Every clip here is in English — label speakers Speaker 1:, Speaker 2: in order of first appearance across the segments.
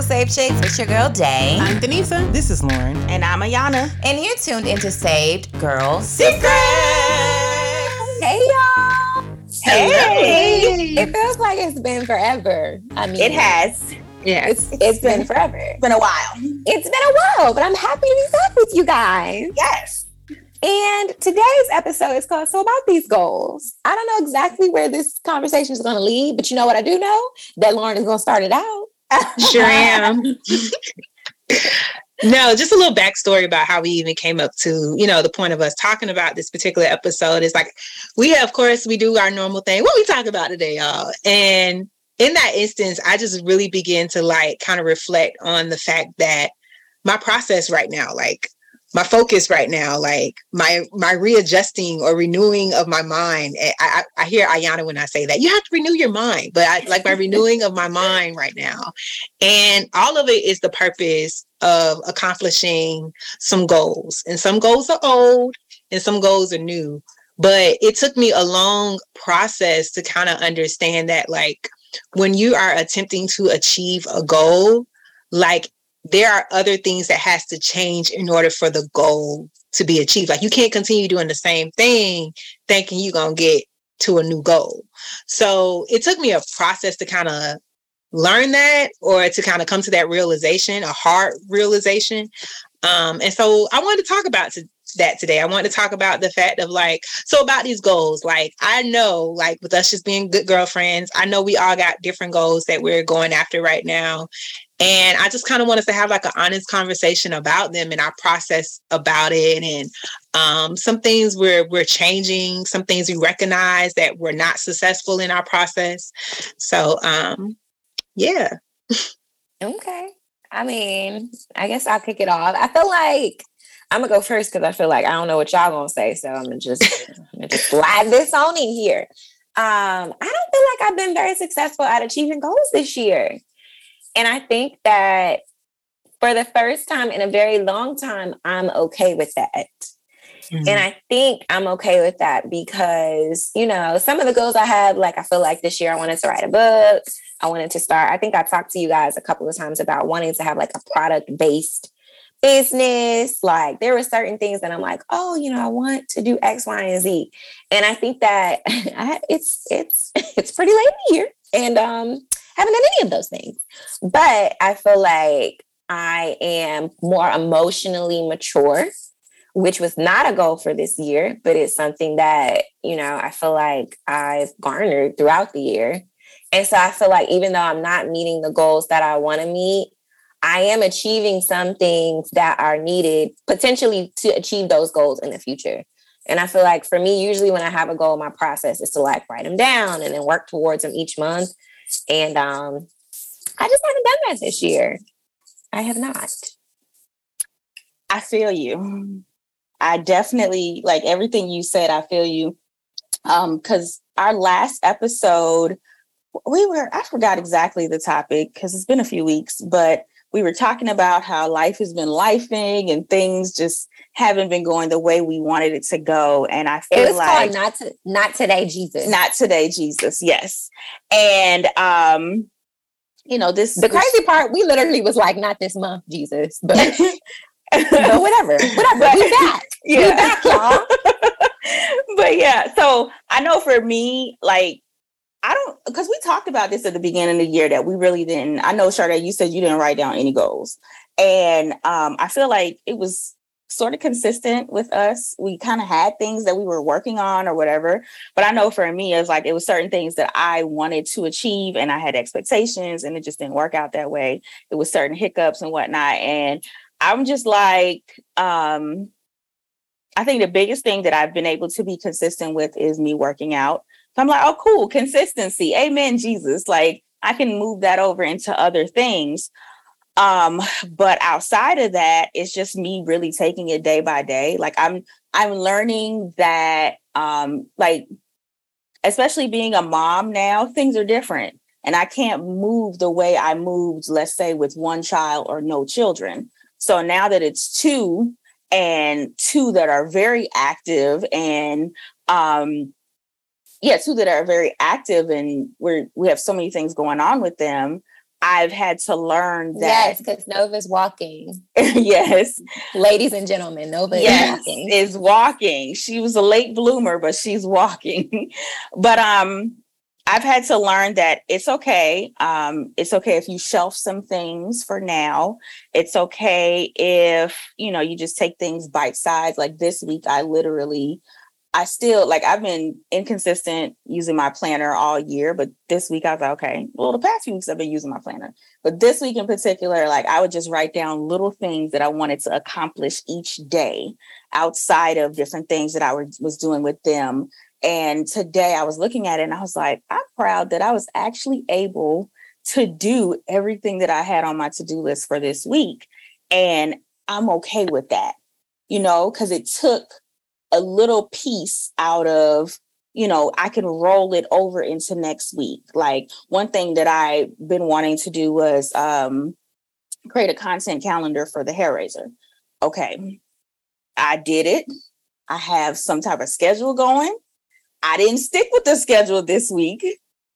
Speaker 1: Goal Save Chicks. It's your girl Day.
Speaker 2: I'm Denisa.
Speaker 3: This is Lauren.
Speaker 2: And I'm Ayana.
Speaker 1: And you're tuned into Saved Girl
Speaker 2: Secrets.
Speaker 1: Hey y'all.
Speaker 2: Hey.
Speaker 1: It feels like it's been forever. I mean,
Speaker 2: It has.
Speaker 4: Yeah.
Speaker 1: It's, it's been forever.
Speaker 2: It's been a while.
Speaker 1: It's been a while, but I'm happy to be back with you guys.
Speaker 2: Yes.
Speaker 1: And today's episode is called So About These Goals. I don't know exactly where this conversation is going to lead, but you know what I do know? That Lauren is going to start it out.
Speaker 4: Sure am. no, just a little backstory about how we even came up to, you know, the point of us talking about this particular episode is like we of course, we do our normal thing. What we talk about today, y'all. And in that instance, I just really begin to like kind of reflect on the fact that my process right now, like my focus right now, like my my readjusting or renewing of my mind. Eh, I, I, I hear Ayana when I say that you have to renew your mind, but I like my renewing of my mind right now, and all of it is the purpose of accomplishing some goals, and some goals are old, and some goals are new. But it took me a long process to kind of understand that, like when you are attempting to achieve a goal, like there are other things that has to change in order for the goal to be achieved. Like you can't continue doing the same thing thinking you're going to get to a new goal. So it took me a process to kind of learn that or to kind of come to that realization, a hard realization. Um, and so I wanted to talk about to, that today. I want to talk about the fact of like, so about these goals. Like, I know, like, with us just being good girlfriends, I know we all got different goals that we're going after right now. And I just kind of want us to have like an honest conversation about them and our process about it. And um, some things we're we're changing, some things we recognize that we're not successful in our process. So um, yeah.
Speaker 1: Okay. I mean, I guess I'll kick it off. I feel like I'm gonna go first because I feel like I don't know what y'all gonna say, so I'm gonna just, I'm gonna just slide this on in here. Um, I don't feel like I've been very successful at achieving goals this year, and I think that for the first time in a very long time, I'm okay with that. Mm-hmm. And I think I'm okay with that because, you know, some of the goals I have, like I feel like this year I wanted to write a book. I wanted to start. I think I talked to you guys a couple of times about wanting to have like a product based business. Like there were certain things that I'm like, oh, you know, I want to do X, Y, and Z. And I think that I, it's it's it's pretty late in the year, and um, haven't done any of those things. But I feel like I am more emotionally mature which was not a goal for this year, but it's something that, you know, I feel like I've garnered throughout the year. And so I feel like even though I'm not meeting the goals that I want to meet, I am achieving some things that are needed potentially to achieve those goals in the future. And I feel like for me, usually when I have a goal, my process is to like write them down and then work towards them each month. And um, I just haven't done that this year. I have not.
Speaker 2: I feel you. I definitely like everything you said. I feel you. Um, because our last episode, we were, I forgot exactly the topic because it's been a few weeks, but we were talking about how life has been lifing and things just haven't been going the way we wanted it to go. And I feel
Speaker 1: it was
Speaker 2: like
Speaker 1: not to, not today, Jesus.
Speaker 2: Not today, Jesus. Yes. And um, you know, this
Speaker 1: the crazy part, we literally was like, not this month, Jesus, but but whatever, whatever. we back. Yeah. We back, y'all.
Speaker 2: but yeah, so I know for me, like I don't because we talked about this at the beginning of the year that we really didn't. I know, Sade, you said you didn't write down any goals. And um, I feel like it was sort of consistent with us. We kind of had things that we were working on or whatever. But I know for me, it was like it was certain things that I wanted to achieve and I had expectations and it just didn't work out that way. It was certain hiccups and whatnot. And I'm just like, um, I think the biggest thing that I've been able to be consistent with is me working out. So I'm like, oh, cool, consistency. Amen, Jesus. Like I can move that over into other things. Um, but outside of that, it's just me really taking it day by day. Like I'm I'm learning that um like especially being a mom now, things are different. And I can't move the way I moved, let's say, with one child or no children. So now that it's two and two that are very active and um yeah, two that are very active and we're we have so many things going on with them. I've had to learn that.
Speaker 1: Yes, because Nova's walking.
Speaker 2: yes.
Speaker 1: Ladies and gentlemen, Nova yes, is walking.
Speaker 2: Is walking. She was a late bloomer, but she's walking. but um, I've had to learn that it's okay. Um, it's okay if you shelf some things for now. It's okay if, you know, you just take things bite size. Like this week, I literally I still like I've been inconsistent using my planner all year, but this week I was like, okay, well, the past few weeks I've been using my planner, but this week in particular, like I would just write down little things that I wanted to accomplish each day outside of different things that I was doing with them. And today I was looking at it and I was like, I'm proud that I was actually able to do everything that I had on my to do list for this week. And I'm okay with that, you know, because it took a little piece out of you know i can roll it over into next week. Like one thing that i've been wanting to do was um create a content calendar for the hair raiser okay. I did it. I have some type of schedule going. I didn't stick with the schedule this week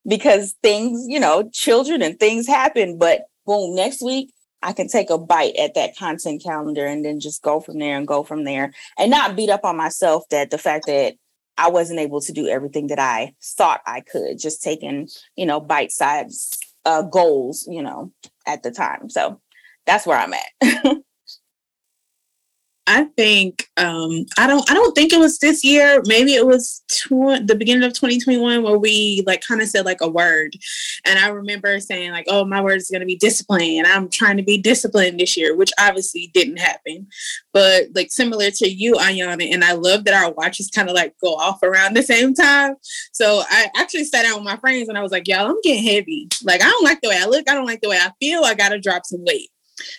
Speaker 2: because things you know children and things happen but boom next week I can take a bite at that content calendar and then just go from there and go from there and not beat up on myself that the fact that I wasn't able to do everything that I thought I could, just taking, you know, bite size uh, goals, you know, at the time. So that's where I'm at.
Speaker 3: I think um, I don't I don't think it was this year. Maybe it was tw- the beginning of 2021 where we like kind of said like a word, and I remember saying like, "Oh, my word is going to be discipline," and I'm trying to be disciplined this year, which obviously didn't happen. But like similar to you, Ayana, and I love that our watches kind of like go off around the same time. So I actually sat down with my friends and I was like, "Y'all, I'm getting heavy. Like I don't like the way I look. I don't like the way I feel. I got to drop some weight."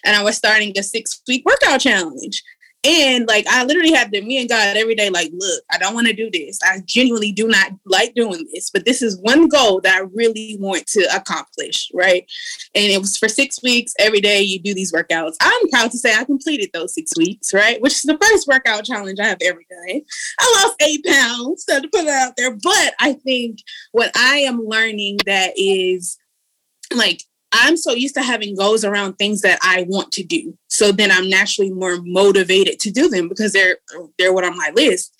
Speaker 3: and I was starting a six week workout challenge. And like I literally had to me and God every day, like, look, I don't want to do this. I genuinely do not like doing this, but this is one goal that I really want to accomplish, right? And it was for six weeks. Every day you do these workouts. I'm proud to say I completed those six weeks, right? Which is the first workout challenge I have ever done. I lost eight pounds, so to put it out there. But I think what I am learning that is like I'm so used to having goals around things that I want to do. So then I'm naturally more motivated to do them because they're they're what on my list.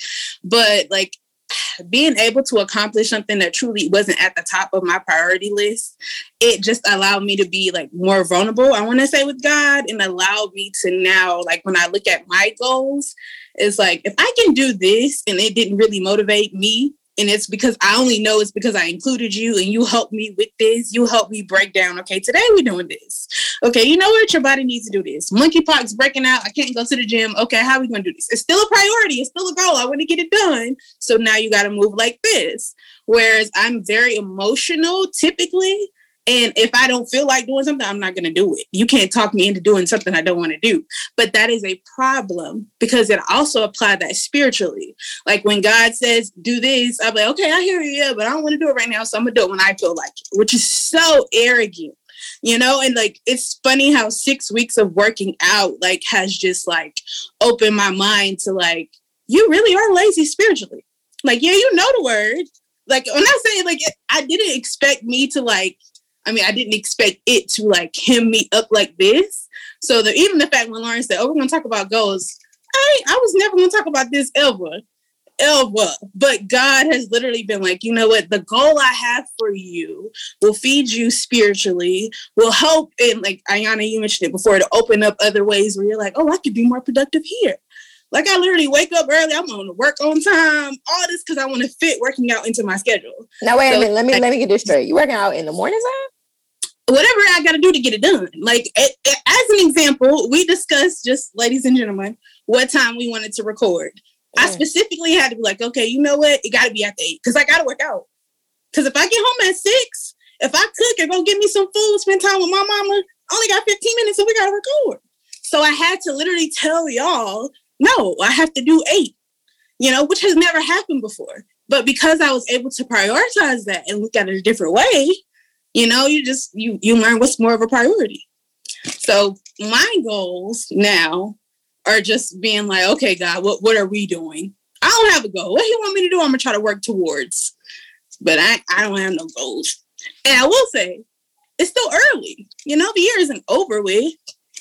Speaker 3: But like being able to accomplish something that truly wasn't at the top of my priority list, it just allowed me to be like more vulnerable, I want to say with God, and allowed me to now, like when I look at my goals, it's like if I can do this and it didn't really motivate me and it's because I only know it's because I included you and you helped me with this. You helped me break down. Okay, today we're doing this. Okay, you know what? Your body needs to do this. Monkeypox breaking out. I can't go to the gym. Okay, how are we to do this? It's still a priority. It's still a goal. I want to get it done. So now you got to move like this. Whereas I'm very emotional typically. And if I don't feel like doing something, I'm not going to do it. You can't talk me into doing something I don't want to do. But that is a problem because it also applied that spiritually. Like when God says, do this, I'm like, okay, I hear you, yeah, but I don't want to do it right now. So I'm going to do it when I feel like it, which is so arrogant, you know? And like, it's funny how six weeks of working out, like, has just like opened my mind to like, you really are lazy spiritually. Like, yeah, you know the word. Like, when I say like, I didn't expect me to like I mean, I didn't expect it to like hem me up like this. So the, even the fact when Lauren said, "Oh, we're going to talk about goals," I I was never going to talk about this ever, ever. But God has literally been like, you know what? The goal I have for you will feed you spiritually, will help. And like Ayana, you mentioned it before, to open up other ways where you're like, oh, I could be more productive here. Like I literally wake up early. I'm going to work on time. All this because I want to fit working out into my schedule.
Speaker 1: Now wait so, a minute. Let me let me get this straight. You working out in the morning time?
Speaker 3: Whatever I got to do to get it done. Like it, it, as an example, we discussed just ladies and gentlemen what time we wanted to record. I specifically had to be like, okay, you know what? It got to be after eight because I got to work out. Because if I get home at six, if I cook and go get me some food, spend time with my mama, I only got 15 minutes, so we got to record. So I had to literally tell y'all, no, I have to do eight, you know, which has never happened before. But because I was able to prioritize that and look at it a different way, you know you just you you learn what's more of a priority so my goals now are just being like okay god what, what are we doing i don't have a goal what do you want me to do i'm gonna try to work towards but i i don't have no goals and i will say it's still early. You know, the year isn't over with.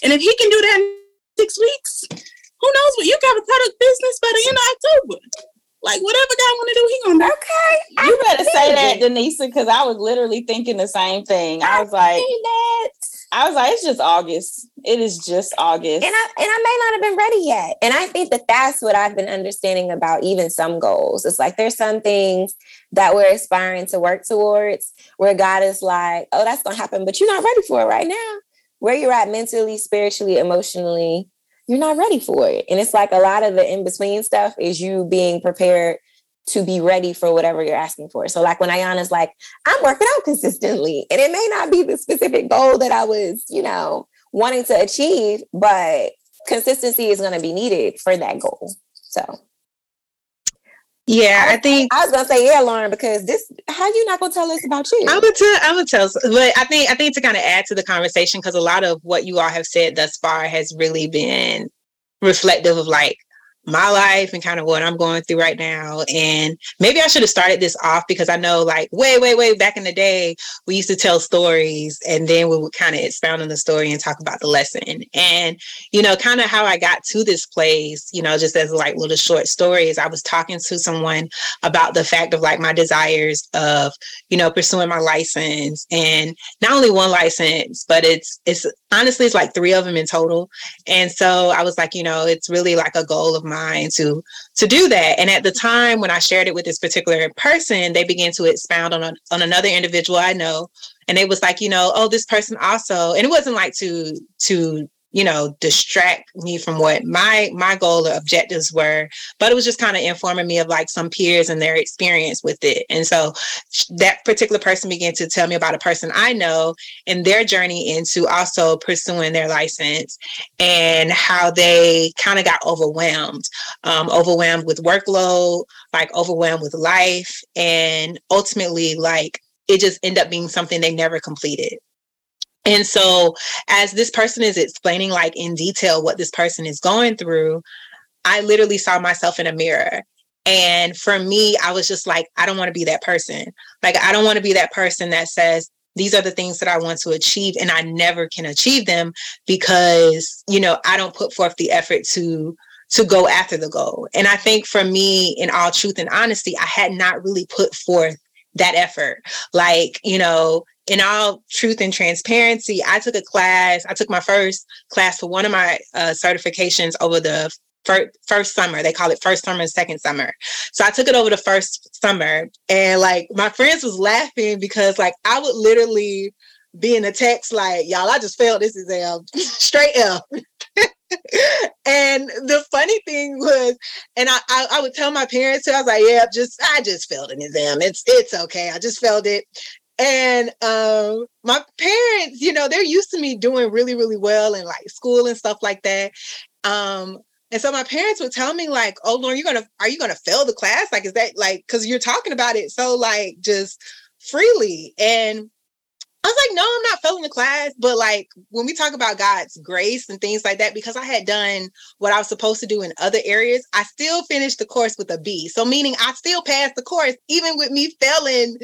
Speaker 3: And if he can do that in six weeks, who knows what you got a product business by the end of October. Like whatever God want to do, he gonna do.
Speaker 1: Okay.
Speaker 2: You better say that, Denisa, because I was literally thinking the same thing. I was like, I was like, it's just August. It is just August.
Speaker 1: And I and I may not have been ready yet. And I think that that's what I've been understanding about even some goals. It's like there's some things that we're aspiring to work towards where God is like, oh, that's gonna happen, but you're not ready for it right now. Where you're at mentally, spiritually, emotionally, you're not ready for it. And it's like a lot of the in between stuff is you being prepared to be ready for whatever you're asking for. So, like when Ayana's like, I'm working out consistently, and it may not be the specific goal that I was, you know, wanting to achieve, but consistency is going to be needed for that goal. So,
Speaker 4: yeah, I, I think
Speaker 1: I was gonna say yeah, Lauren, because this how you not gonna tell us about you?
Speaker 4: I'm gonna tell. I'm gonna tell. But I think I think to kind of add to the conversation because a lot of what you all have said thus far has really been reflective of like my life and kind of what I'm going through right now. And maybe I should have started this off because I know, like, way, way, way back in the day, we used to tell stories and then we would kind of expound on the story and talk about the lesson. And, you know, kind of how I got to this place, you know, just as like little short stories, I was talking to someone about the fact of like my desires of, you know, pursuing my license and not only one license, but it's, it's honestly, it's like three of them in total. And so I was like, you know, it's really like a goal of mine to to do that. And at the time when I shared it with this particular person, they began to expound on on another individual I know, and it was like, you know, oh, this person also, and it wasn't like to to you know distract me from what my my goal or objectives were but it was just kind of informing me of like some peers and their experience with it. And so that particular person began to tell me about a person i know and their journey into also pursuing their license and how they kind of got overwhelmed um, overwhelmed with workload like overwhelmed with life and ultimately like it just ended up being something they never completed and so, as this person is explaining, like in detail, what this person is going through, I literally saw myself in a mirror. And for me, I was just like, I don't want to be that person. Like, I don't want to be that person that says, these are the things that I want to achieve, and I never can achieve them because, you know, I don't put forth the effort to to go after the goal. And I think for me, in all truth and honesty, I had not really put forth that effort. Like, you know, in all truth and transparency, I took a class. I took my first class for one of my uh, certifications over the fir- first summer. They call it first summer and second summer. So I took it over the first summer, and like my friends was laughing because like I would literally be in a text like, "Y'all, I just failed this exam, straight F." and the funny thing was, and I, I, I would tell my parents. I was like, "Yeah, just I just failed an exam. It's it's okay. I just failed it." And um my parents you know they're used to me doing really really well in like school and stuff like that um and so my parents would tell me like oh lauren you're gonna are you gonna fail the class like is that like because you're talking about it so like just freely and I was like, no, I'm not failing the class. But like when we talk about God's grace and things like that, because I had done what I was supposed to do in other areas, I still finished the course with a B. So meaning I still passed the course, even with me failing,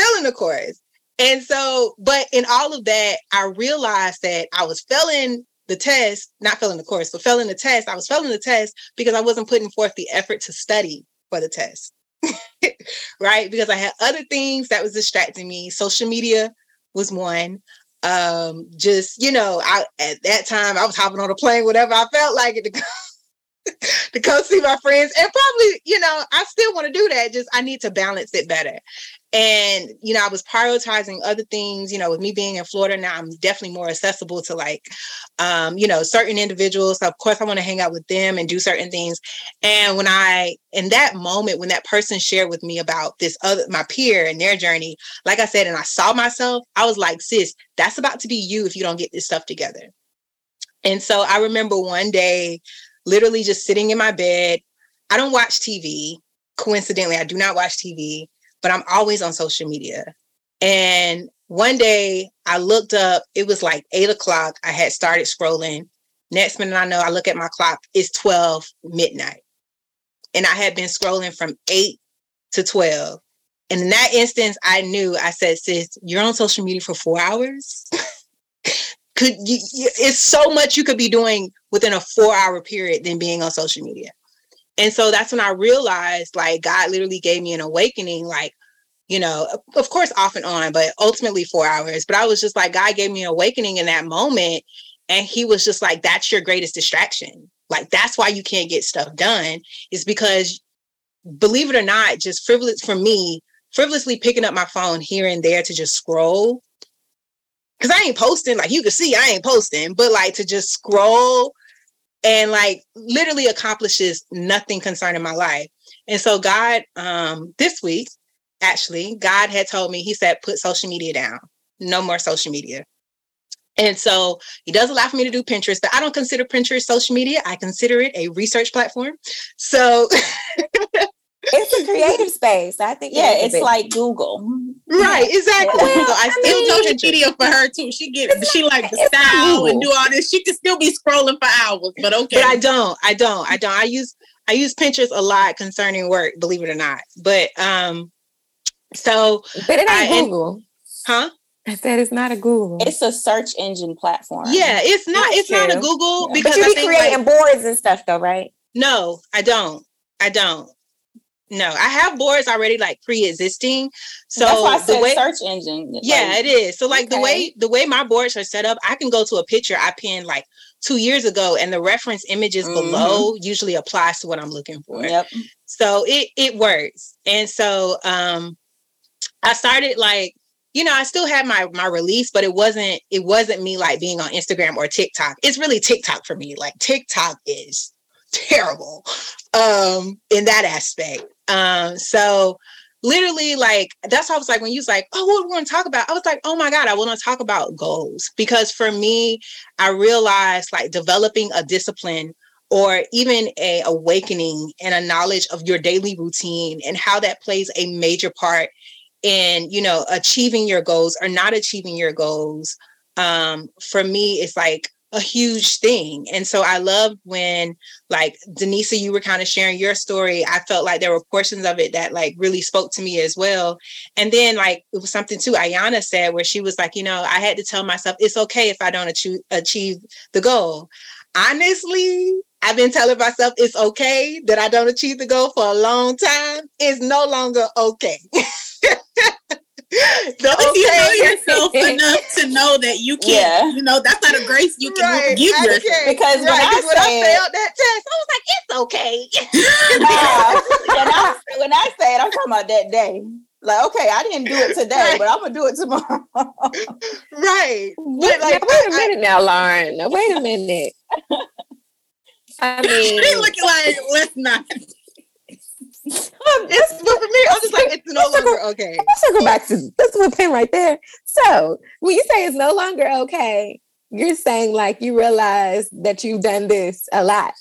Speaker 4: failing the course. And so, but in all of that, I realized that I was failing the test, not failing the course, but failing the test. I was failing the test because I wasn't putting forth the effort to study for the test. right? Because I had other things that was distracting me. Social media was one. Um, just you know, I at that time I was hopping on a plane, whatever I felt like it to go to go see my friends. And probably, you know, I still want to do that. Just I need to balance it better. And, you know, I was prioritizing other things, you know, with me being in Florida now, I'm definitely more accessible to like, um, you know, certain individuals. So of course, I want to hang out with them and do certain things. And when I, in that moment, when that person shared with me about this other, my peer and their journey, like I said, and I saw myself, I was like, sis, that's about to be you if you don't get this stuff together. And so I remember one day, literally just sitting in my bed. I don't watch TV. Coincidentally, I do not watch TV but I'm always on social media. And one day I looked up, it was like eight o'clock. I had started scrolling. Next minute I know, I look at my clock, it's 12 midnight. And I had been scrolling from eight to 12. And in that instance, I knew I said, sis, you're on social media for four hours. could you, it's so much you could be doing within a four hour period than being on social media. And so that's when I realized like God literally gave me an awakening, like, you know, of course off and on, but ultimately four hours. But I was just like, God gave me an awakening in that moment. And he was just like, that's your greatest distraction. Like that's why you can't get stuff done, is because believe it or not, just frivolous for me, frivolously picking up my phone here and there to just scroll. Cause I ain't posting, like you can see, I ain't posting, but like to just scroll and like literally accomplishes nothing concerning my life. And so God, um, this week, actually, God had told me, He said, put social media down, no more social media. And so he does allow for me to do Pinterest, but I don't consider Pinterest social media. I consider it a research platform. So
Speaker 1: it's a creative space. I think.
Speaker 2: Yeah, it's like Google.
Speaker 4: Right, exactly.
Speaker 3: Well, so I, I still mean, social video for her too. She get she like the style and do all this. She can still be scrolling for hours, but okay.
Speaker 4: But I don't. I don't. I don't. I use I use Pinterest a lot concerning work, believe it or not. But um so
Speaker 1: But it ain't I, Google.
Speaker 4: And, huh?
Speaker 1: I said it's not a Google.
Speaker 2: It's a search engine platform.
Speaker 4: Yeah, it's not. That's it's true. not a Google yeah. because
Speaker 1: but you
Speaker 4: be
Speaker 1: creating like, boards and stuff, though, right?
Speaker 4: No, I don't. I don't. No, I have boards already like pre-existing. So
Speaker 2: that's why I said way, search engine.
Speaker 4: Yeah, like, it is. So like okay. the way the way my boards are set up, I can go to a picture I pinned like two years ago, and the reference images mm-hmm. below usually applies to what I'm looking for.
Speaker 2: Yep.
Speaker 4: So it it works, and so um, I started like you know, I still had my my release, but it wasn't it wasn't me like being on Instagram or TikTok. It's really TikTok for me. Like TikTok is terrible um in that aspect. Um so literally like that's why I was like when you was like, oh, what we want to talk about? I was like, oh my God, I want to talk about goals. Because for me, I realized like developing a discipline or even a awakening and a knowledge of your daily routine and how that plays a major part in you know achieving your goals or not achieving your goals um for me it's like a huge thing and so i loved when like denisa you were kind of sharing your story i felt like there were portions of it that like really spoke to me as well and then like it was something too ayana said where she was like you know i had to tell myself it's okay if i don't achieve achieve the goal honestly I've been telling myself it's okay that I don't achieve the goal for a long time. It's no longer okay.
Speaker 3: the okay. you know yourself enough to know that you can't, yeah. you know, that's not a grace you can right. give yourself.
Speaker 2: Because right. when, I,
Speaker 4: when I failed that test, I was like, it's okay.
Speaker 2: uh, when, I, when I say it, I'm talking about that day. Like, okay, I didn't do it today, right. but I'm gonna do it tomorrow.
Speaker 4: right.
Speaker 1: But like, wait a minute now, Lauren. Now, wait a minute. I mean,
Speaker 3: they looking like let's not.
Speaker 4: Um, it's but for me, I'm just like it's no longer go, okay.
Speaker 1: Let's go back to that's a pin right there. So when you say it's no longer okay, you're saying like you realize that you've done this a lot.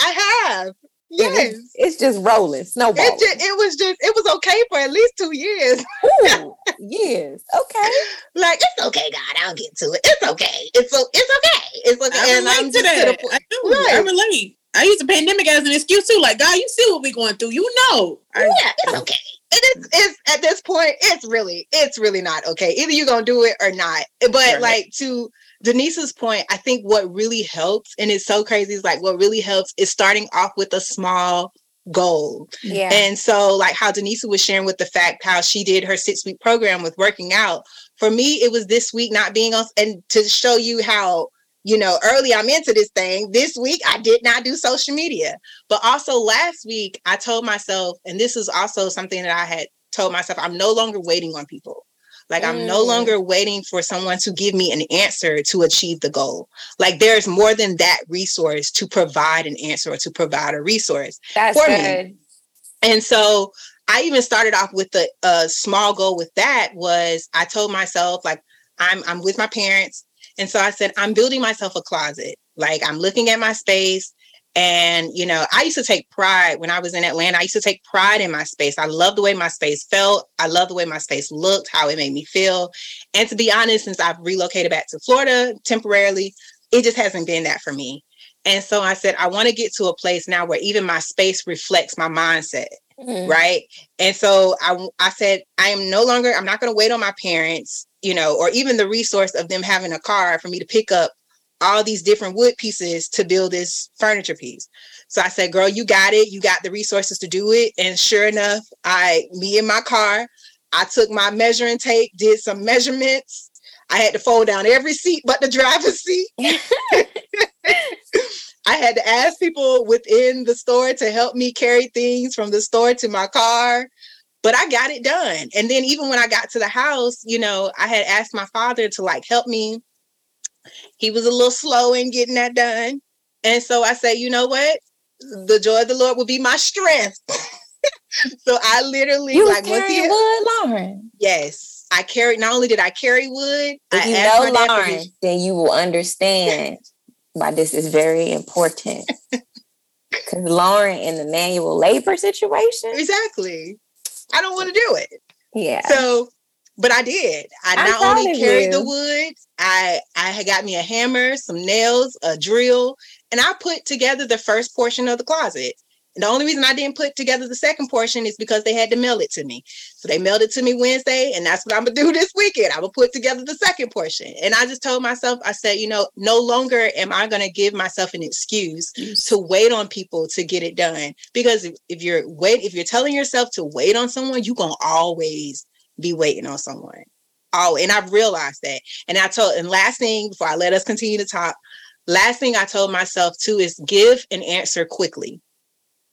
Speaker 4: I have. Yes.
Speaker 1: It's, it's, just rolling, snowball.
Speaker 4: It, just, it was just, it was okay for at least two years.
Speaker 1: Ooh, years. Okay.
Speaker 4: Like, it's okay, God, I'll get to it. It's okay. It's so it's okay. It's okay. I
Speaker 3: and I'm just to the point. I do. Right. I relate. I use the pandemic as an excuse too. Like, God, you see what we're going through. You know.
Speaker 4: Yeah, it's okay. It is it's at this point, it's really, it's really not okay. Either you're gonna do it or not. But right. like to Denise's point, I think what really helps, and it's so crazy, is like what really helps is starting off with a small goal.
Speaker 1: Yeah.
Speaker 4: And so, like how Denise was sharing with the fact how she did her six week program with working out. For me, it was this week not being on, and to show you how you know, early I'm into this thing. This week I did not do social media. But also last week I told myself, and this is also something that I had told myself, I'm no longer waiting on people. Like mm. I'm no mm. longer waiting for someone to give me an answer to achieve the goal. Like there's more than that resource to provide an answer or to provide a resource
Speaker 1: That's for good. me.
Speaker 4: And so I even started off with a, a small goal with that was I told myself like I'm I'm with my parents and so I said, I'm building myself a closet. Like I'm looking at my space. And, you know, I used to take pride when I was in Atlanta. I used to take pride in my space. I love the way my space felt. I love the way my space looked, how it made me feel. And to be honest, since I've relocated back to Florida temporarily, it just hasn't been that for me. And so I said, I want to get to a place now where even my space reflects my mindset. Mm. Right. And so I, I said, I am no longer, I'm not going to wait on my parents, you know, or even the resource of them having a car for me to pick up all these different wood pieces to build this furniture piece. So I said, girl, you got it. You got the resources to do it. And sure enough, I, me in my car, I took my measuring tape, did some measurements. I had to fold down every seat but the driver's seat. I had to ask people within the store to help me carry things from the store to my car. But I got it done. And then even when I got to the house, you know, I had asked my father to like help me. He was a little slow in getting that done. And so I said, you know what? The joy of the Lord will be my strength. so I literally
Speaker 1: you
Speaker 4: like
Speaker 1: once he wood, Lauren.
Speaker 4: Yes. I carried not only did I carry wood,
Speaker 1: if
Speaker 4: I
Speaker 1: you know Lauren, then you will understand why this is very important. Because Lauren in the manual labor situation.
Speaker 4: Exactly. I don't want to do it.
Speaker 1: Yeah.
Speaker 4: So, but I did. I I'm not only carried you. the wood, I I had got me a hammer, some nails, a drill, and I put together the first portion of the closet. And the only reason I didn't put together the second portion is because they had to mail it to me. So they mailed it to me Wednesday, and that's what I'm gonna do this weekend. I'm gonna put together the second portion. And I just told myself, I said, you know, no longer am I gonna give myself an excuse to wait on people to get it done. Because if, if you're wait, if you're telling yourself to wait on someone, you're gonna always be waiting on someone. Oh, and I've realized that. And I told, and last thing before I let us continue to talk, last thing I told myself too is give an answer quickly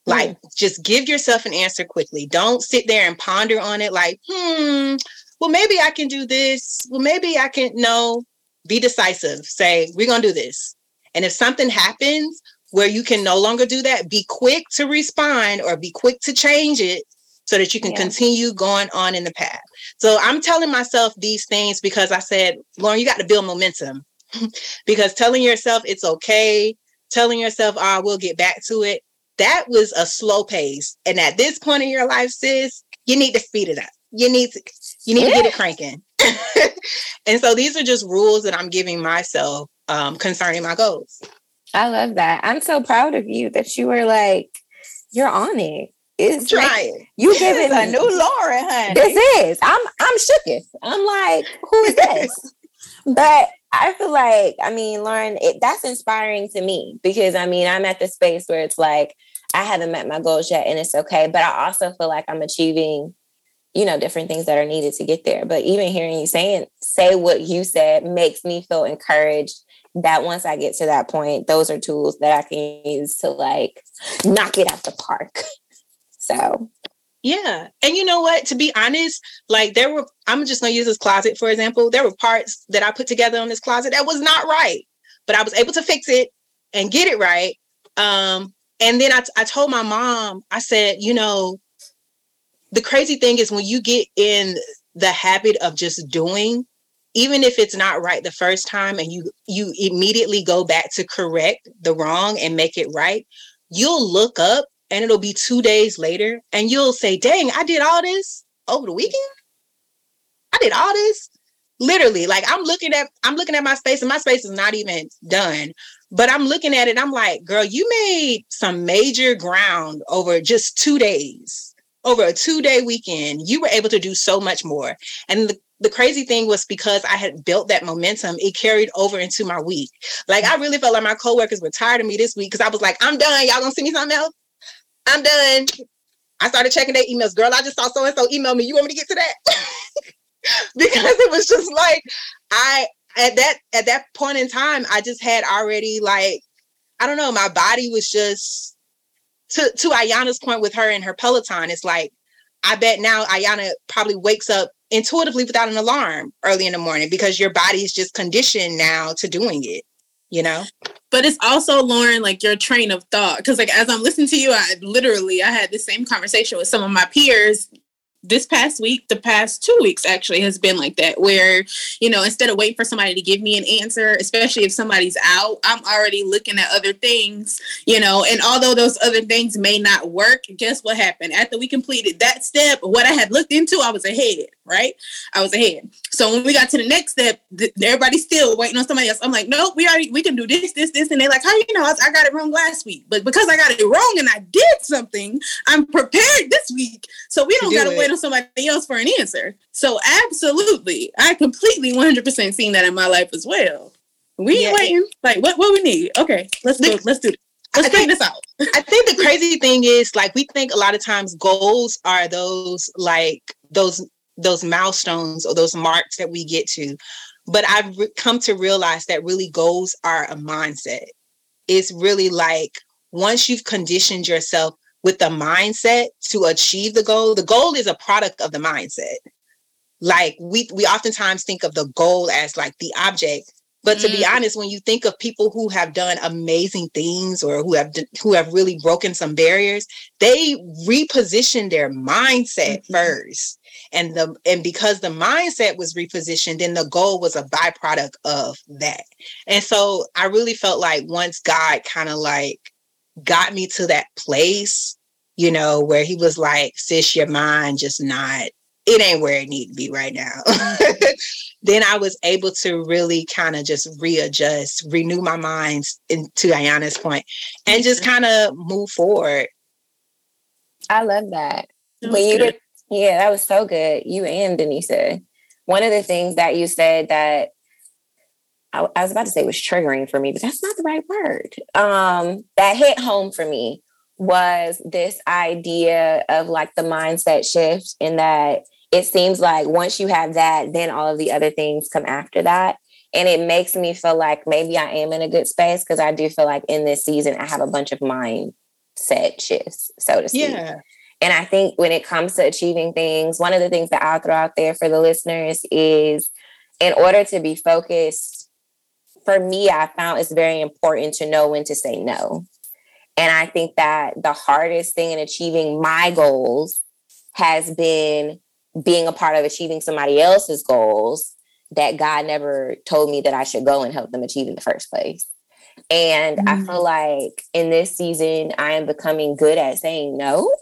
Speaker 4: like, mm. just give yourself an answer quickly. Don't sit there and ponder on it like, hmm, well, maybe I can do this. Well, maybe I can. No, be decisive. Say, we're going to do this. And if something happens where you can no longer do that, be quick to respond or be quick to change it so that you can yeah. continue going on in the path. So I'm telling myself these things because I said, Lauren, you got to build momentum because telling yourself it's okay, telling yourself, oh, we'll get back to it, that was a slow pace. And at this point in your life, sis, you need to speed it up. You need to you need yeah. to get it cranking. and so these are just rules that I'm giving myself um, concerning my goals.
Speaker 1: I love that. I'm so proud of you that you were like, you're on it. It's
Speaker 2: trying.
Speaker 1: Like, you giving
Speaker 2: a new Lauren, honey.
Speaker 1: This is. I'm I'm shooketh. I'm like, who is this? but I feel like, I mean, Lauren, it, that's inspiring to me because I mean, I'm at the space where it's like, I haven't met my goals yet and it's okay. But I also feel like I'm achieving, you know, different things that are needed to get there. But even hearing you saying, say what you said makes me feel encouraged that once I get to that point, those are tools that I can use to like knock it out the park. So
Speaker 4: yeah. And you know what? To be honest, like there were, I'm just going to use this closet, for example. There were parts that I put together on this closet that was not right, but I was able to fix it and get it right. Um, and then I, I told my mom, I said, you know, the crazy thing is when you get in the habit of just doing, even if it's not right the first time and you you immediately go back to correct the wrong and make it right, you'll look up and it'll be two days later and you'll say, dang, I did all this over the weekend. I did all this. Literally, like I'm looking at I'm looking at my space and my space is not even done. But I'm looking at it, I'm like, girl, you made some major ground over just two days. Over a two-day weekend, you were able to do so much more. And the the crazy thing was because I had built that momentum, it carried over into my week. Like I really felt like my coworkers were tired of me this week because I was like, I'm done. Y'all gonna send me something else? I'm done. I started checking their emails. Girl, I just saw so and so email me. You want me to get to that? because it was just like I at that at that point in time, I just had already like I don't know, my body was just to to Ayana's point with her and her Peloton. It's like I bet now Ayana probably wakes up intuitively without an alarm early in the morning because your body is just conditioned now to doing it you know?
Speaker 3: But it's also lauren like your train of thought. Because like as i'm listening to you i literally i had the same conversation with some of my peers this past week, the past two weeks actually has been like that, where, you know, instead of waiting for somebody to give me an answer, especially if somebody's out, I'm already looking at other things, you know, and although those other things may not work, guess what happened? After we completed that step, what I had looked into, I was ahead, right? I was ahead. So when we got to the next step, th- everybody's still waiting on somebody else. I'm like, nope, we already, we can do this, this, this. And they're like, how you know? I, I got it wrong last week. But because I got it wrong and I did something, I'm prepared this week. So we don't got to wait somebody else for an answer. So absolutely, I completely 100% seen that in my life as well. We ain't yeah, waiting. Like what? What we need? Okay, let's do. Let's do it. Let's figure this out.
Speaker 4: I think the crazy thing is like we think a lot of times goals are those like those those milestones or those marks that we get to. But I've re- come to realize that really goals are a mindset. It's really like once you've conditioned yourself with the mindset to achieve the goal, the goal is a product of the mindset. Like we we oftentimes think of the goal as like the object, but to mm. be honest, when you think of people who have done amazing things or who have who have really broken some barriers, they reposition their mindset mm-hmm. first. And the and because the mindset was repositioned, then the goal was a byproduct of that. And so I really felt like once God kind of like got me to that place, you know, where he was like, sis, your mind just not, it ain't where it need to be right now. then I was able to really kind of just readjust, renew my mind into Ayana's point, and just mm-hmm. kind of move forward.
Speaker 1: I love that. When you did, yeah, that was so good. You and Denise. One of the things that you said that I, I, was about to say it was triggering for me, but that's not the right word. Um, that hit home for me was this idea of like the mindset shift in that it seems like once you have that, then all of the other things come after that. And it makes me feel like maybe I am in a good space because I do feel like in this season I have a bunch of mindset shifts, so to speak. Yeah. And I think when it comes to achieving things, one of the things that I'll throw out there for the listeners is in order to be focused for me, I found it's very important to know when to say no. And I think that the hardest thing in achieving my goals has been being a part of achieving somebody else's goals that God never told me that I should go and help them achieve in the first place. And mm-hmm. I feel like in this season, I am becoming good at saying no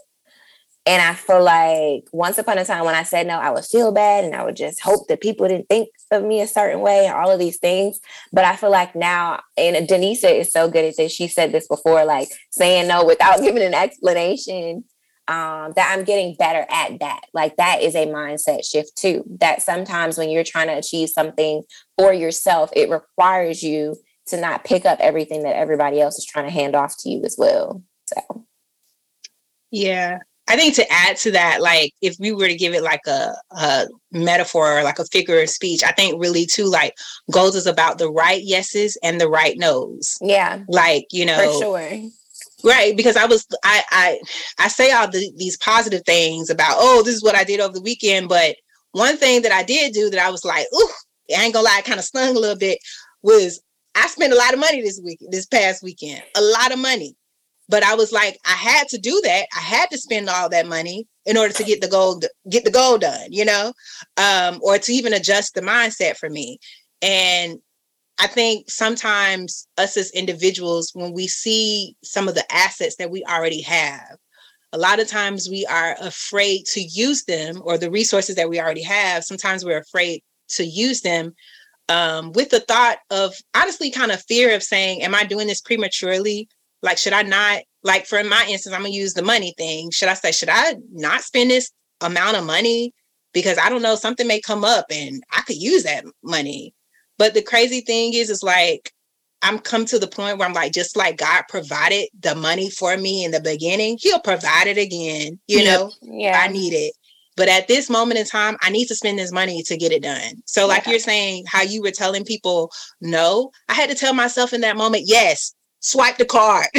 Speaker 1: and I feel like once upon a time when I said no, I would feel bad and I would just hope that people didn't think of me a certain way and all of these things. But I feel like now, and Denise is so good at this. She said this before, like saying no without giving an explanation. Um, that I'm getting better at that. Like that is a mindset shift too. That sometimes when you're trying to achieve something for yourself, it requires you to not pick up everything that everybody else is trying to hand off to you as well. So
Speaker 4: yeah, I think to add to that, like if we were to give it like a, a metaphor or like a figure of speech, I think really too like goals is about the right yeses and the right nos.
Speaker 1: Yeah.
Speaker 4: Like, you know,
Speaker 1: for sure.
Speaker 4: Right. Because I was I I I say all the, these positive things about, oh, this is what I did over the weekend. But one thing that I did do that I was like, ooh, I ain't gonna lie, kind of stung a little bit was I spent a lot of money this week, this past weekend, a lot of money. But I was like, I had to do that. I had to spend all that money in order to get the goal, get the goal done, you know, um, or to even adjust the mindset for me. And I think sometimes us as individuals, when we see some of the assets that we already have, a lot of times we are afraid to use them or the resources that we already have. Sometimes we're afraid to use them um, with the thought of honestly kind of fear of saying, Am I doing this prematurely? Like, should I not, like, for my instance, I'm gonna use the money thing. Should I say, should I not spend this amount of money? Because I don't know, something may come up and I could use that money. But the crazy thing is, is like, I'm come to the point where I'm like, just like God provided the money for me in the beginning, He'll provide it again. You know,
Speaker 1: yeah,
Speaker 4: I need it. But at this moment in time, I need to spend this money to get it done. So, like yeah. you're saying, how you were telling people no, I had to tell myself in that moment, yes, swipe the card.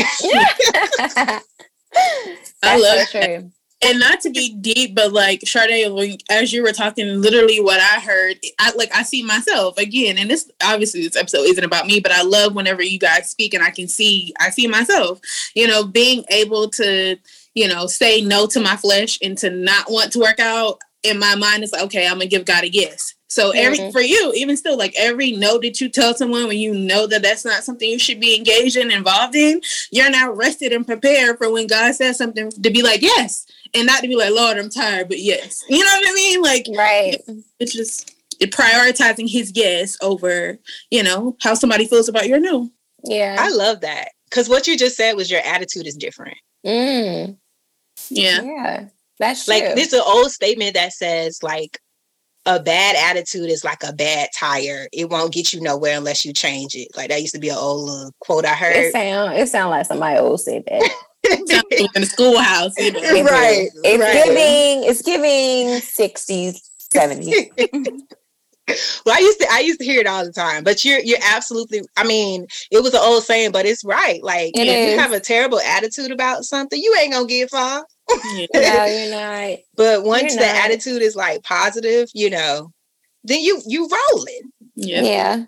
Speaker 3: I love so true. And not to be deep, but like Sade, as you were talking, literally what I heard, I like I see myself again. And this obviously this episode isn't about me, but I love whenever you guys speak and I can see I see myself, you know, being able to you know, say no to my flesh and to not want to work out, in my mind is like, okay, I'm gonna give God a yes. So every mm-hmm. for you, even still, like every no that you tell someone when you know that that's not something you should be engaged in, involved in, you're now rested and prepared for when God says something to be like yes, and not to be like Lord, I'm tired, but yes. You know what I mean? Like
Speaker 1: right.
Speaker 3: It's just it prioritizing His yes over you know how somebody feels about your no.
Speaker 1: Yeah,
Speaker 4: I love that because what you just said was your attitude is different.
Speaker 1: Mm.
Speaker 3: Yeah,
Speaker 1: yeah. That's
Speaker 4: true. like this is an old statement that says like a bad attitude is like a bad tire. It won't get you nowhere unless you change it. Like that used to be an old uh, quote I heard.
Speaker 1: It sound it sound like somebody old said that.
Speaker 3: in the schoolhouse,
Speaker 1: you know. right? It's right. giving. It's giving sixties, seventies.
Speaker 4: well, I used to I used to hear it all the time, but you're you're absolutely. I mean, it was an old saying, but it's right. Like it if is. you have a terrible attitude about something, you ain't gonna get far
Speaker 1: no, you're not.
Speaker 4: But once you're the not. attitude is like positive, you know, then you you rolling.
Speaker 1: Yeah. Yeah.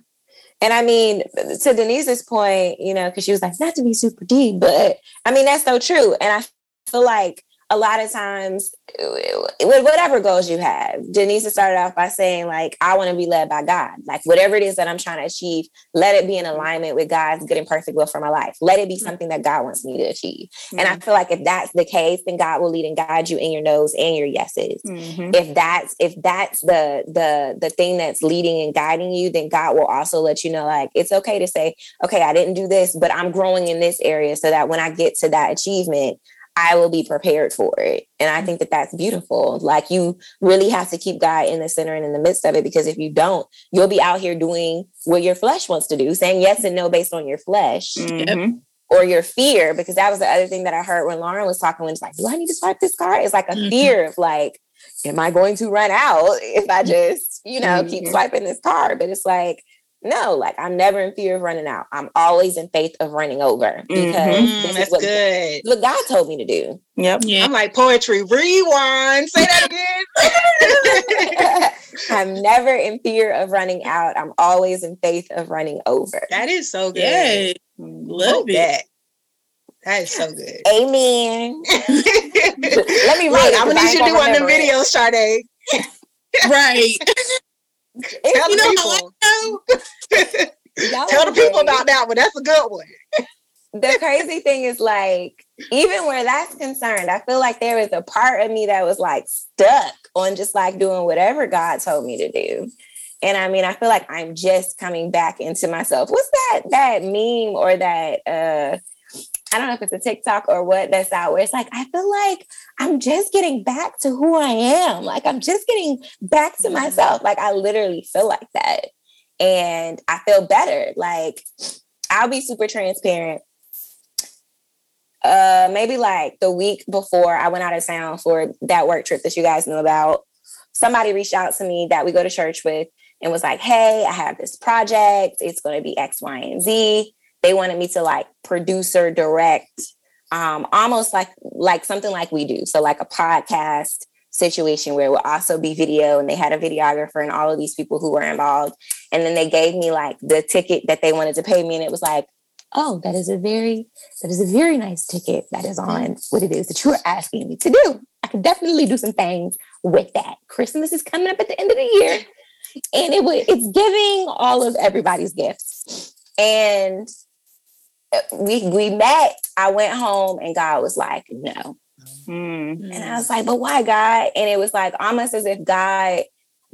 Speaker 1: And I mean, to Denise's point, you know, because she was like, not to be super deep, but I mean, that's so true. And I feel like a lot of times with whatever goals you have denise started off by saying like i want to be led by god like whatever it is that i'm trying to achieve let it be in alignment with god's good and perfect will for my life let it be mm-hmm. something that god wants me to achieve mm-hmm. and i feel like if that's the case then god will lead and guide you in your no's and your yeses mm-hmm. if that's if that's the the the thing that's leading and guiding you then god will also let you know like it's okay to say okay i didn't do this but i'm growing in this area so that when i get to that achievement I will be prepared for it. And I think that that's beautiful. Like you really have to keep God in the center and in the midst of it because if you don't, you'll be out here doing what your flesh wants to do, saying yes and no based on your flesh. Mm-hmm. Or your fear, because that was the other thing that I heard when Lauren was talking. When it's like, do I need to swipe this card? It's like a mm-hmm. fear of like, am I going to run out if I just, you know, mm-hmm. keep swiping this card? But it's like, no, like I'm never in fear of running out. I'm always in faith of running over because mm-hmm. this
Speaker 4: That's
Speaker 1: is what,
Speaker 4: good.
Speaker 1: what God told me to do.
Speaker 4: Yep. Yeah. I'm like poetry. Rewind. Say that
Speaker 1: again. I'm never in fear of running out. I'm always in faith of running over.
Speaker 4: That is so good.
Speaker 3: Yeah. Love it.
Speaker 4: That. That is so good.
Speaker 1: Amen. Let me
Speaker 4: write. I'm gonna need you to do one of the videos, Sade.
Speaker 3: right.
Speaker 4: Tell you the people. Tell the people about that one. That's a good one.
Speaker 1: the crazy thing is like, even where that's concerned, I feel like there was a part of me that was like stuck on just like doing whatever God told me to do. And I mean, I feel like I'm just coming back into myself. What's that that meme or that uh I don't know if it's a TikTok or what that's out where it's like, I feel like I'm just getting back to who I am. Like I'm just getting back to myself. Like I literally feel like that. And I feel better. Like I'll be super transparent. Uh maybe like the week before I went out of town for that work trip that you guys know about, somebody reached out to me that we go to church with and was like, hey, I have this project. It's going to be X, Y, and Z they wanted me to like producer direct um, almost like like something like we do. So like a podcast situation where it would also be video and they had a videographer and all of these people who were involved. And then they gave me like the ticket that they wanted to pay me and it was like oh that is a very that is a very nice ticket that is on what it is that you are asking me to do. I could definitely do some things with that. Christmas is coming up at the end of the year and it would it's giving all of everybody's gifts. And we we met. I went home and God was like, no. Mm. And I was like, but why God? And it was like almost as if God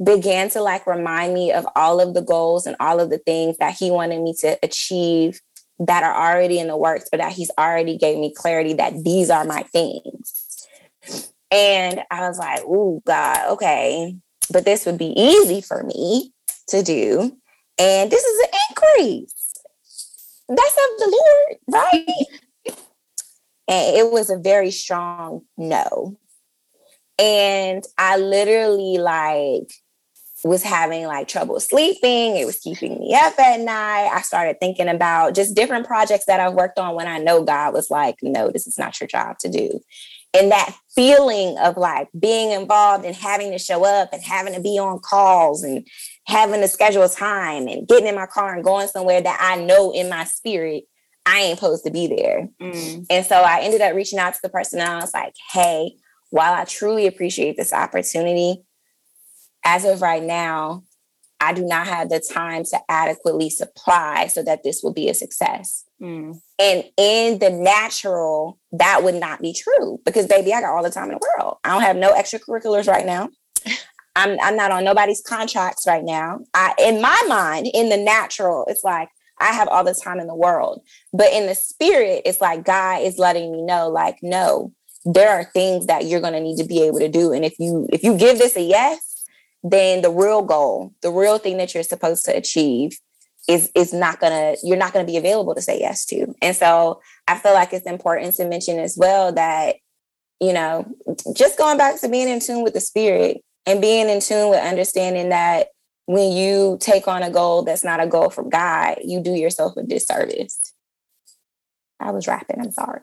Speaker 1: began to like remind me of all of the goals and all of the things that he wanted me to achieve that are already in the works, but that he's already gave me clarity that these are my things. And I was like, oh God, okay. But this would be easy for me to do. And this is an increase that's of the Lord, right? and it was a very strong no. And I literally like was having like trouble sleeping. It was keeping me up at night. I started thinking about just different projects that I've worked on when I know God was like, no, this is not your job to do. And that feeling of like being involved and having to show up and having to be on calls and having to schedule time and getting in my car and going somewhere that I know in my spirit I ain't supposed to be there.
Speaker 2: Mm.
Speaker 1: And so I ended up reaching out to the person and I was like, hey, while I truly appreciate this opportunity, as of right now, I do not have the time to adequately supply so that this will be a success.
Speaker 2: Mm.
Speaker 1: And in the natural, that would not be true because, baby, I got all the time in the world. I don't have no extracurriculars right now. I'm, I'm not on nobody's contracts right now. I, in my mind, in the natural, it's like I have all the time in the world. But in the spirit, it's like God is letting me know, like, no, there are things that you're going to need to be able to do. And if you if you give this a yes, then the real goal, the real thing that you're supposed to achieve is is not gonna you're not gonna be available to say yes to. And so I feel like it's important to mention as well that, you know, just going back to being in tune with the spirit and being in tune with understanding that when you take on a goal that's not a goal from God, you do yourself a disservice. I was rapping, I'm sorry.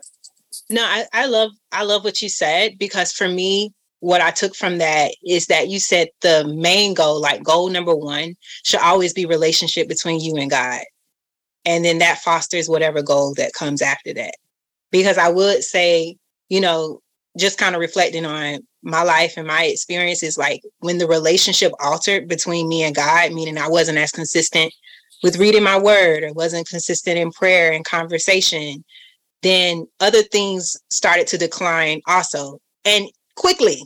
Speaker 4: No, I, I love I love what you said because for me, what I took from that is that you said the main goal, like goal number one, should always be relationship between you and God. And then that fosters whatever goal that comes after that. Because I would say, you know, just kind of reflecting on my life and my experiences, like when the relationship altered between me and God, meaning I wasn't as consistent with reading my word or wasn't consistent in prayer and conversation, then other things started to decline also. And quickly.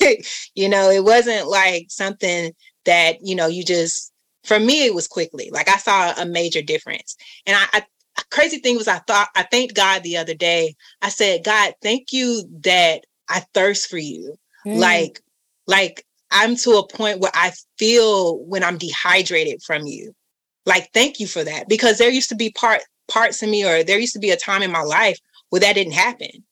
Speaker 4: you know, it wasn't like something that, you know, you just, for me, it was quickly. Like I saw a major difference. And I, I crazy thing was I thought, I thanked God the other day. I said, God, thank you that I thirst for you. Mm. Like, like I'm to a point where I feel when I'm dehydrated from you. Like, thank you for that. Because there used to be part parts of me, or there used to be a time in my life where that didn't happen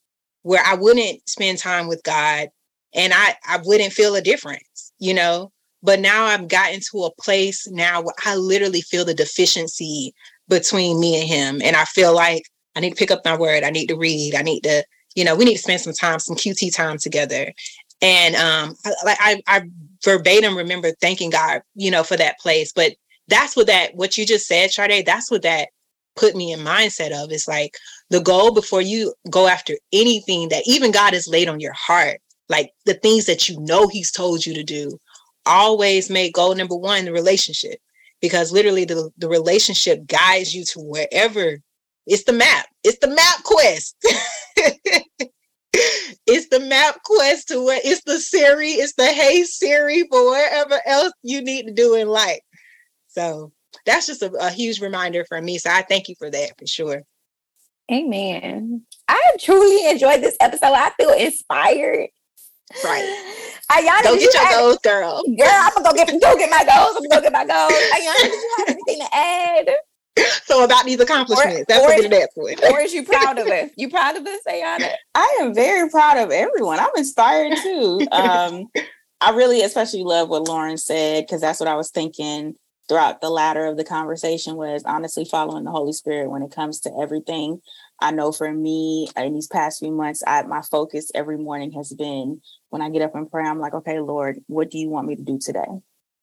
Speaker 4: where I wouldn't spend time with God and I, I wouldn't feel a difference, you know? But now I've gotten to a place now where I literally feel the deficiency between me and him. And I feel like I need to pick up my word. I need to read. I need to, you know, we need to spend some time, some QT time together. And um, like I, I verbatim remember thanking God, you know, for that place. But that's what that what you just said, Sade, that's what that put me in mindset of. It's like, the goal before you go after anything that even God has laid on your heart, like the things that you know He's told you to do, always make goal number one the relationship. Because literally the, the relationship guides you to wherever it's the map. It's the MapQuest. it's the MapQuest to where it's the Siri, it's the hey Siri for wherever else you need to do in life. So that's just a, a huge reminder for me. So I thank you for that for sure.
Speaker 1: Amen. I have truly enjoyed this episode. I feel inspired.
Speaker 4: Right.
Speaker 1: Ayana,
Speaker 4: go get
Speaker 1: you
Speaker 4: your goals, girl.
Speaker 1: Girl, I'm gonna go get go get my goals. I'm gonna go get my goals. Ayana, did you have anything to add?
Speaker 4: So about these accomplishments, or, that's or, what it is.
Speaker 1: Or is you proud of it? You proud of this, Ayana?
Speaker 2: I am very proud of everyone. I'm inspired too. Um, I really especially love what Lauren said because that's what I was thinking throughout the latter of the conversation was honestly following the Holy Spirit when it comes to everything. I know for me in these past few months, I, my focus every morning has been when I get up and pray, I'm like, okay, Lord, what do you want me to do today?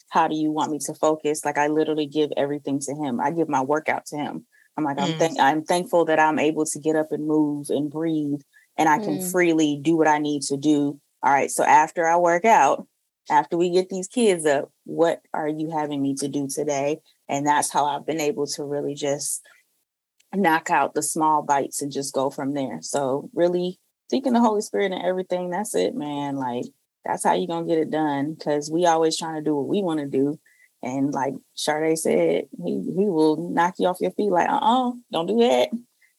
Speaker 2: How do you want me to focus? Like I literally give everything to him. I give my workout to him. I'm like, mm. I'm, th- I'm thankful that I'm able to get up and move and breathe and I can mm. freely do what I need to do. All right. So after I work out, after we get these kids up, what are you having me to do today? And that's how I've been able to really just knock out the small bites and just go from there. So really seeking the Holy Spirit and everything, that's it, man. Like that's how you're gonna get it done. Cause we always trying to do what we want to do. And like Sade said, he he will knock you off your feet like, uh-uh, don't do that.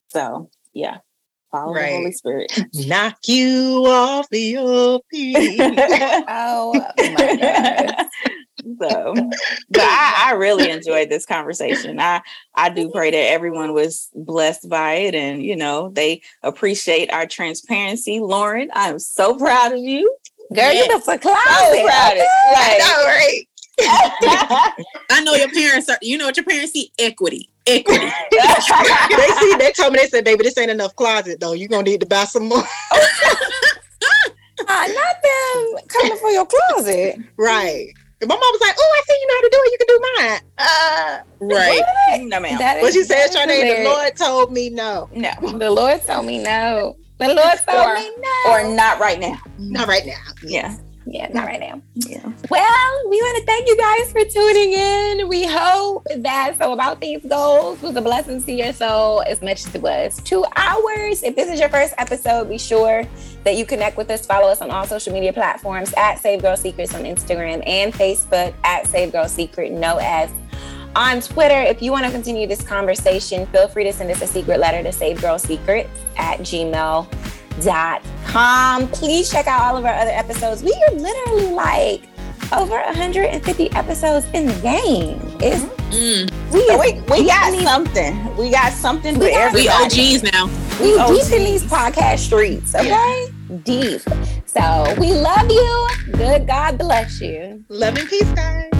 Speaker 2: So yeah. Follow right. the Holy Spirit.
Speaker 4: Knock you off your feet.
Speaker 1: oh my God.
Speaker 2: So, but I, I, really enjoyed this conversation. I I do pray that everyone was blessed by it, and you know they appreciate our transparency. Lauren, I'm so proud of you,
Speaker 1: girl. Yes. You the closet.
Speaker 2: So proud of
Speaker 4: like, right.
Speaker 3: I know your parents are. You know what your parents see? Equity equity.
Speaker 4: they see, they told me, they said, baby, this ain't enough closet though. You're gonna need to buy some more.
Speaker 1: uh, not them coming for your closet.
Speaker 4: Right. My mom was like, "Oh, I see you know how to do it. You can do mine." Uh,
Speaker 3: Right.
Speaker 2: No, ma'am.
Speaker 1: That
Speaker 4: what
Speaker 1: is-
Speaker 4: she said,
Speaker 1: that is
Speaker 4: Sade, the. Lord told me no.
Speaker 2: no.
Speaker 1: The Lord told me no. The Lord told
Speaker 2: Or-
Speaker 1: me no.
Speaker 2: Or not right now.
Speaker 4: Not right now.
Speaker 2: Yeah.
Speaker 1: Yeah, not right now.
Speaker 2: Yeah.
Speaker 1: Well, we want to thank you guys for tuning in. We hope that So About These Goals was a blessing to your soul as much as it was to ours. If this is your first episode, be sure that you connect with us. Follow us on all social media platforms at Save Girl Secrets on Instagram and Facebook at Save Girl Secret, no S. On Twitter, if you want to continue this conversation, feel free to send us a secret letter to Save Girl Secrets at gmail.com. Dot com please check out all of our other episodes. We are literally like over 150 episodes in the game. It's
Speaker 3: Mm.
Speaker 1: we,
Speaker 2: So
Speaker 1: is,
Speaker 2: we, we got something. We got something
Speaker 1: We
Speaker 2: for
Speaker 1: got-
Speaker 3: We
Speaker 2: everybody.
Speaker 3: OGs now.
Speaker 1: we
Speaker 2: we
Speaker 1: deep in these podcast streets, okay? Deep. So we love you. Good God bless you.
Speaker 4: Love and peace, guys.